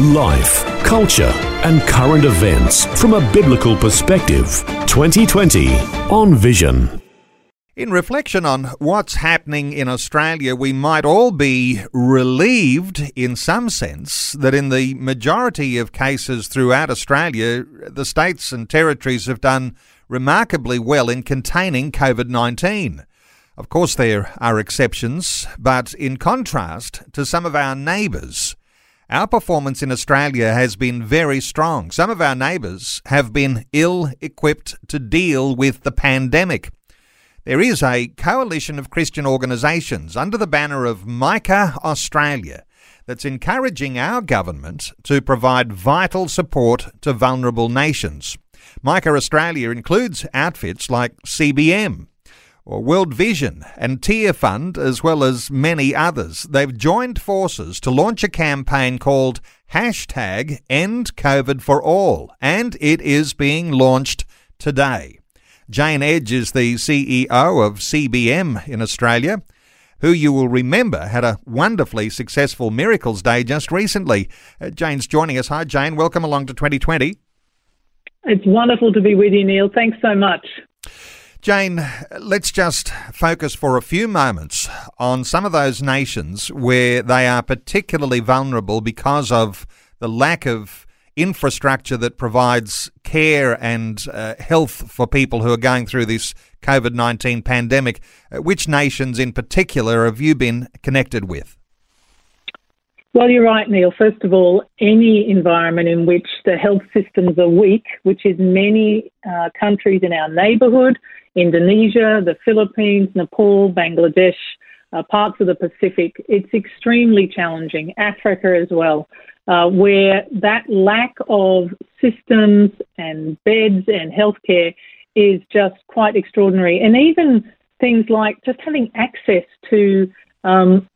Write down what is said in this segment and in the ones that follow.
Life, culture, and current events from a biblical perspective. 2020 on Vision. In reflection on what's happening in Australia, we might all be relieved in some sense that in the majority of cases throughout Australia, the states and territories have done remarkably well in containing COVID 19. Of course, there are exceptions, but in contrast to some of our neighbours, our performance in Australia has been very strong. Some of our neighbours have been ill equipped to deal with the pandemic. There is a coalition of Christian organisations under the banner of Micah Australia that's encouraging our government to provide vital support to vulnerable nations. Micah Australia includes outfits like CBM, World Vision and Tear Fund, as well as many others. They've joined forces to launch a campaign called hashtag End COVID for All, and it is being launched today. Jane Edge is the CEO of CBM in Australia, who you will remember had a wonderfully successful Miracles Day just recently. Uh, Jane's joining us. Hi, Jane. Welcome along to 2020. It's wonderful to be with you, Neil. Thanks so much. Jane, let's just focus for a few moments on some of those nations where they are particularly vulnerable because of the lack of infrastructure that provides care and uh, health for people who are going through this COVID 19 pandemic. Uh, which nations in particular have you been connected with? Well, you're right, Neil. First of all, any environment in which the health systems are weak, which is many uh, countries in our neighbourhood, Indonesia, the Philippines, Nepal, Bangladesh, uh, parts of the Pacific, it's extremely challenging. Africa as well uh, where that lack of systems and beds and healthcare is just quite extraordinary. And even things like just having access to um,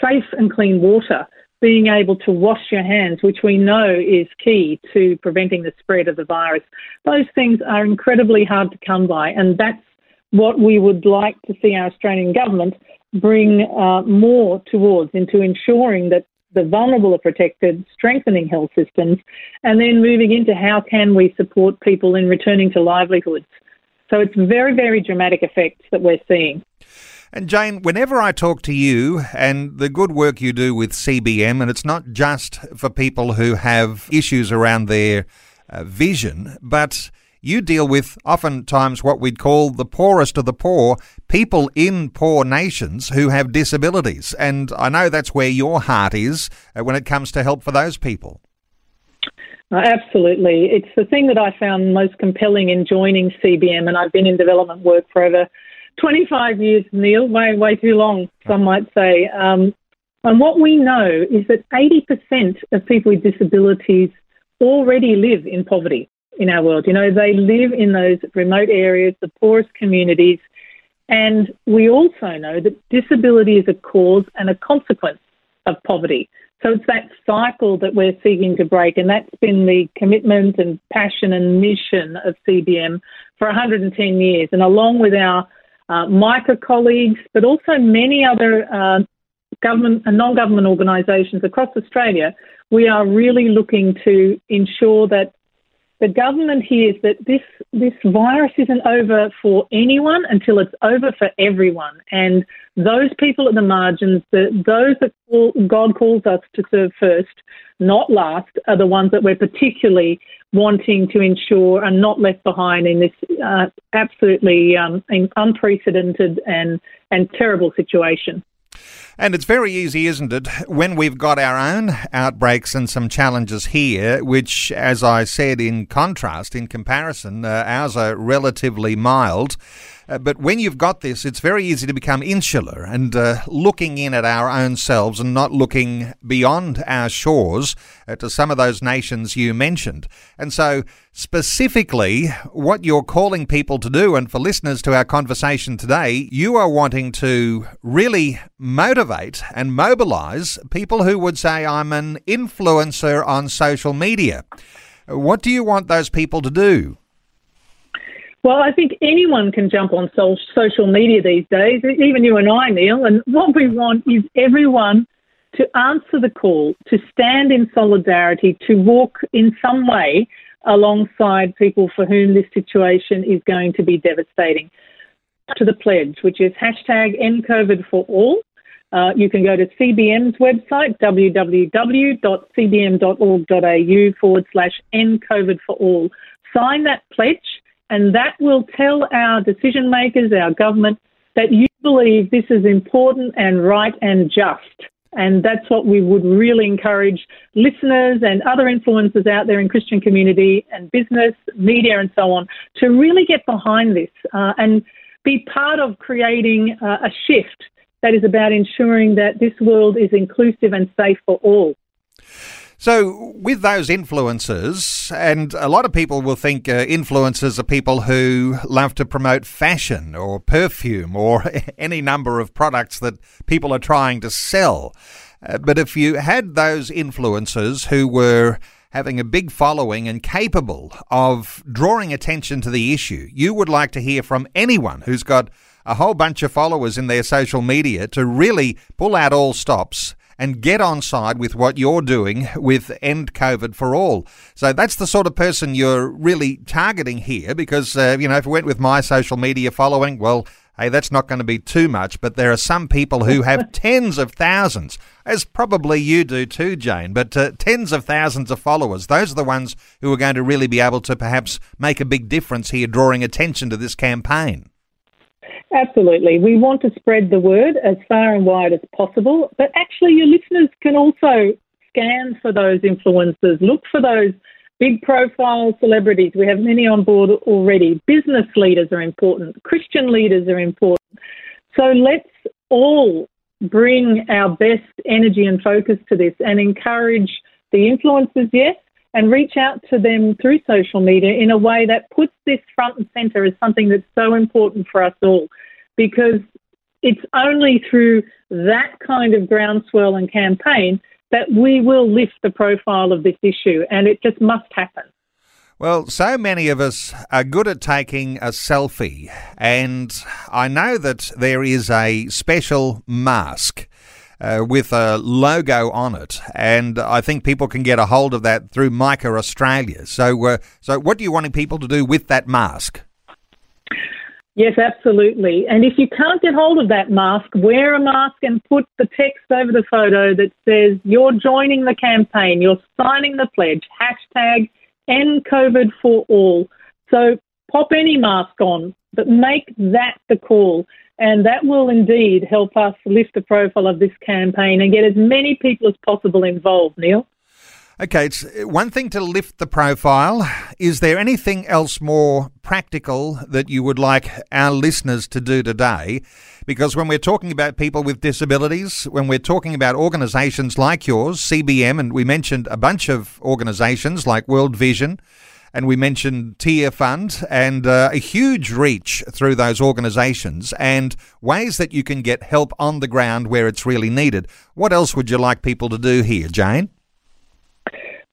safe and clean water, being able to wash your hands, which we know is key to preventing the spread of the virus, those things are incredibly hard to come by. And that's what we would like to see our Australian government bring uh, more towards into ensuring that the vulnerable are protected, strengthening health systems, and then moving into how can we support people in returning to livelihoods. So it's very, very dramatic effects that we're seeing. And Jane, whenever I talk to you and the good work you do with CBM, and it's not just for people who have issues around their uh, vision, but you deal with oftentimes what we'd call the poorest of the poor, people in poor nations who have disabilities. And I know that's where your heart is uh, when it comes to help for those people. Uh, absolutely. It's the thing that I found most compelling in joining CBM, and I've been in development work for over 25 years, Neil, way, way too long, some might say. Um, and what we know is that 80% of people with disabilities already live in poverty in our world. You know, they live in those remote areas, the poorest communities. And we also know that disability is a cause and a consequence of poverty. So it's that cycle that we're seeking to break, and that's been the commitment and passion and mission of CBM for 110 years. And along with our uh, Micah colleagues, but also many other uh, government and non-government organisations across Australia, we are really looking to ensure that the government hears that this this virus isn't over for anyone until it's over for everyone, and those people at the margins, the, those that call, God calls us to serve first, not last, are the ones that we're particularly wanting to ensure are not left behind in this uh, absolutely um, unprecedented and and terrible situation. And it's very easy, isn't it, when we've got our own outbreaks and some challenges here, which, as I said, in contrast, in comparison, uh, ours are relatively mild. Uh, but when you've got this, it's very easy to become insular and uh, looking in at our own selves and not looking beyond our shores uh, to some of those nations you mentioned. And so, specifically, what you're calling people to do, and for listeners to our conversation today, you are wanting to really motivate and mobilize people who would say, I'm an influencer on social media. What do you want those people to do? Well, I think anyone can jump on social media these days, even you and I, Neil. And what we want is everyone to answer the call, to stand in solidarity, to walk in some way alongside people for whom this situation is going to be devastating. To the pledge, which is hashtag EndCovid for all. Uh, you can go to CBM's website, www.cbm.org.au forward slash EndCovid for all. Sign that pledge and that will tell our decision makers, our government, that you believe this is important and right and just. And that's what we would really encourage listeners and other influencers out there in Christian community and business, media, and so on to really get behind this uh, and be part of creating uh, a shift that is about ensuring that this world is inclusive and safe for all. So, with those influencers, and a lot of people will think uh, influencers are people who love to promote fashion or perfume or any number of products that people are trying to sell. Uh, but if you had those influencers who were having a big following and capable of drawing attention to the issue, you would like to hear from anyone who's got a whole bunch of followers in their social media to really pull out all stops and get on side with what you're doing with End COVID for All. So that's the sort of person you're really targeting here because, uh, you know, if we went with my social media following, well, hey, that's not going to be too much, but there are some people who have tens of thousands, as probably you do too, Jane, but uh, tens of thousands of followers. Those are the ones who are going to really be able to perhaps make a big difference here, drawing attention to this campaign. Absolutely. We want to spread the word as far and wide as possible, but actually, your listeners can also scan for those influencers, look for those big profile celebrities. We have many on board already. Business leaders are important, Christian leaders are important. So let's all bring our best energy and focus to this and encourage the influencers, yes, and reach out to them through social media in a way that puts this front and center as something that's so important for us all. Because it's only through that kind of groundswell and campaign that we will lift the profile of this issue, and it just must happen. Well, so many of us are good at taking a selfie, and I know that there is a special mask uh, with a logo on it, and I think people can get a hold of that through Micah Australia. So, uh, so what do you want people to do with that mask? Yes, absolutely. And if you can't get hold of that mask, wear a mask and put the text over the photo that says you're joining the campaign, you're signing the pledge, hashtag end COVID for all. So pop any mask on, but make that the call. And that will indeed help us lift the profile of this campaign and get as many people as possible involved, Neil. Okay, it's one thing to lift the profile. Is there anything else more practical that you would like our listeners to do today? Because when we're talking about people with disabilities, when we're talking about organisations like yours, CBM, and we mentioned a bunch of organisations like World Vision, and we mentioned Tearfund and uh, a huge reach through those organisations and ways that you can get help on the ground where it's really needed. What else would you like people to do here, Jane?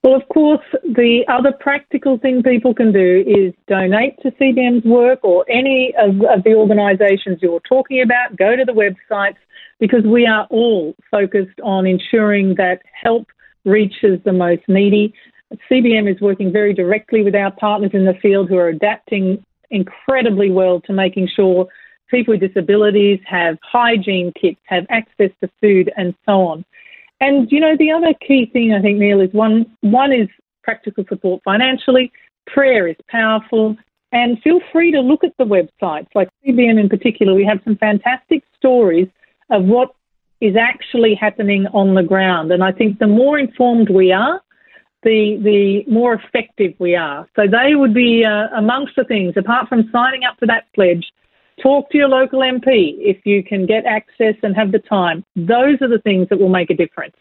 Well, of course, the other practical thing people can do is donate to CBM's work or any of, of the organisations you're talking about. Go to the websites because we are all focused on ensuring that help reaches the most needy. CBM is working very directly with our partners in the field who are adapting incredibly well to making sure people with disabilities have hygiene kits, have access to food, and so on. And you know, the other key thing I think, Neil, is one one is practical support financially. Prayer is powerful, and feel free to look at the websites. Like CBM in particular, we have some fantastic stories of what is actually happening on the ground. And I think the more informed we are, the the more effective we are. So they would be uh, amongst the things, apart from signing up for that pledge, Talk to your local MP if you can get access and have the time. Those are the things that will make a difference.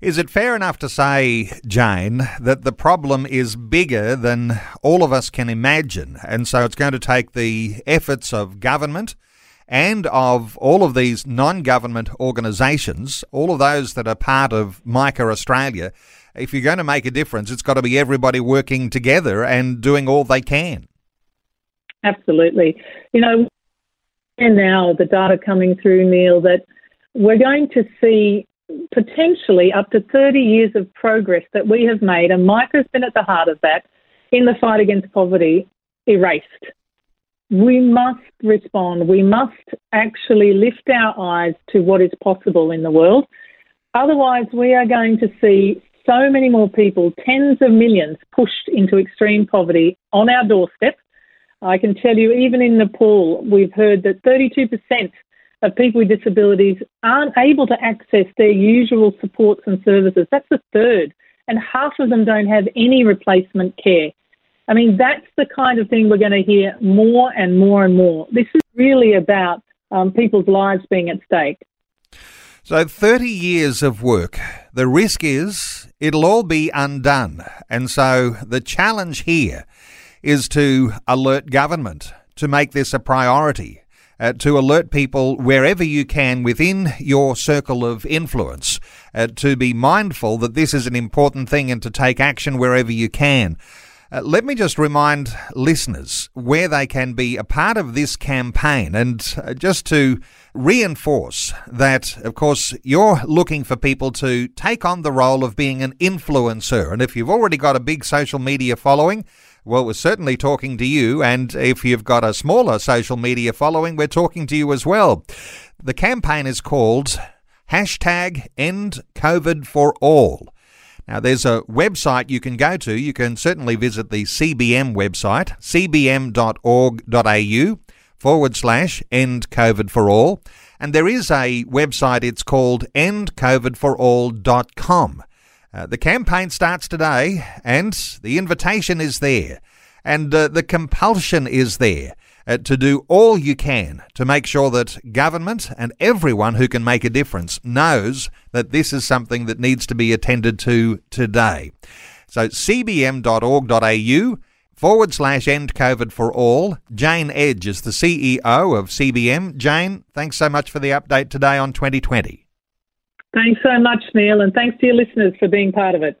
Is it fair enough to say, Jane, that the problem is bigger than all of us can imagine? And so it's going to take the efforts of government and of all of these non government organisations, all of those that are part of Micah Australia. If you're going to make a difference, it's got to be everybody working together and doing all they can. Absolutely. You know, and now the data coming through, Neil, that we're going to see potentially up to 30 years of progress that we have made, and Micah has been at the heart of that in the fight against poverty, erased. We must respond. We must actually lift our eyes to what is possible in the world. Otherwise, we are going to see so many more people, tens of millions, pushed into extreme poverty on our doorstep. I can tell you, even in Nepal, we've heard that 32% of people with disabilities aren't able to access their usual supports and services. That's a third. And half of them don't have any replacement care. I mean, that's the kind of thing we're going to hear more and more and more. This is really about um, people's lives being at stake. So, 30 years of work. The risk is it'll all be undone. And so, the challenge here is to alert government to make this a priority uh, to alert people wherever you can within your circle of influence uh, to be mindful that this is an important thing and to take action wherever you can. Uh, let me just remind listeners where they can be a part of this campaign and uh, just to reinforce that, of course, you're looking for people to take on the role of being an influencer. And if you've already got a big social media following, well, we're certainly talking to you. And if you've got a smaller social media following, we're talking to you as well. The campaign is called hashtag end COVID for all. Now, there's a website you can go to. You can certainly visit the CBM website, cbm.org.au forward slash end COVID for all. And there is a website, it's called endcovidforall.com. Uh, the campaign starts today, and the invitation is there, and uh, the compulsion is there uh, to do all you can to make sure that government and everyone who can make a difference knows that this is something that needs to be attended to today. So, cbm.org.au forward slash end COVID for all. Jane Edge is the CEO of CBM. Jane, thanks so much for the update today on 2020. Thanks so much, Neil, and thanks to your listeners for being part of it.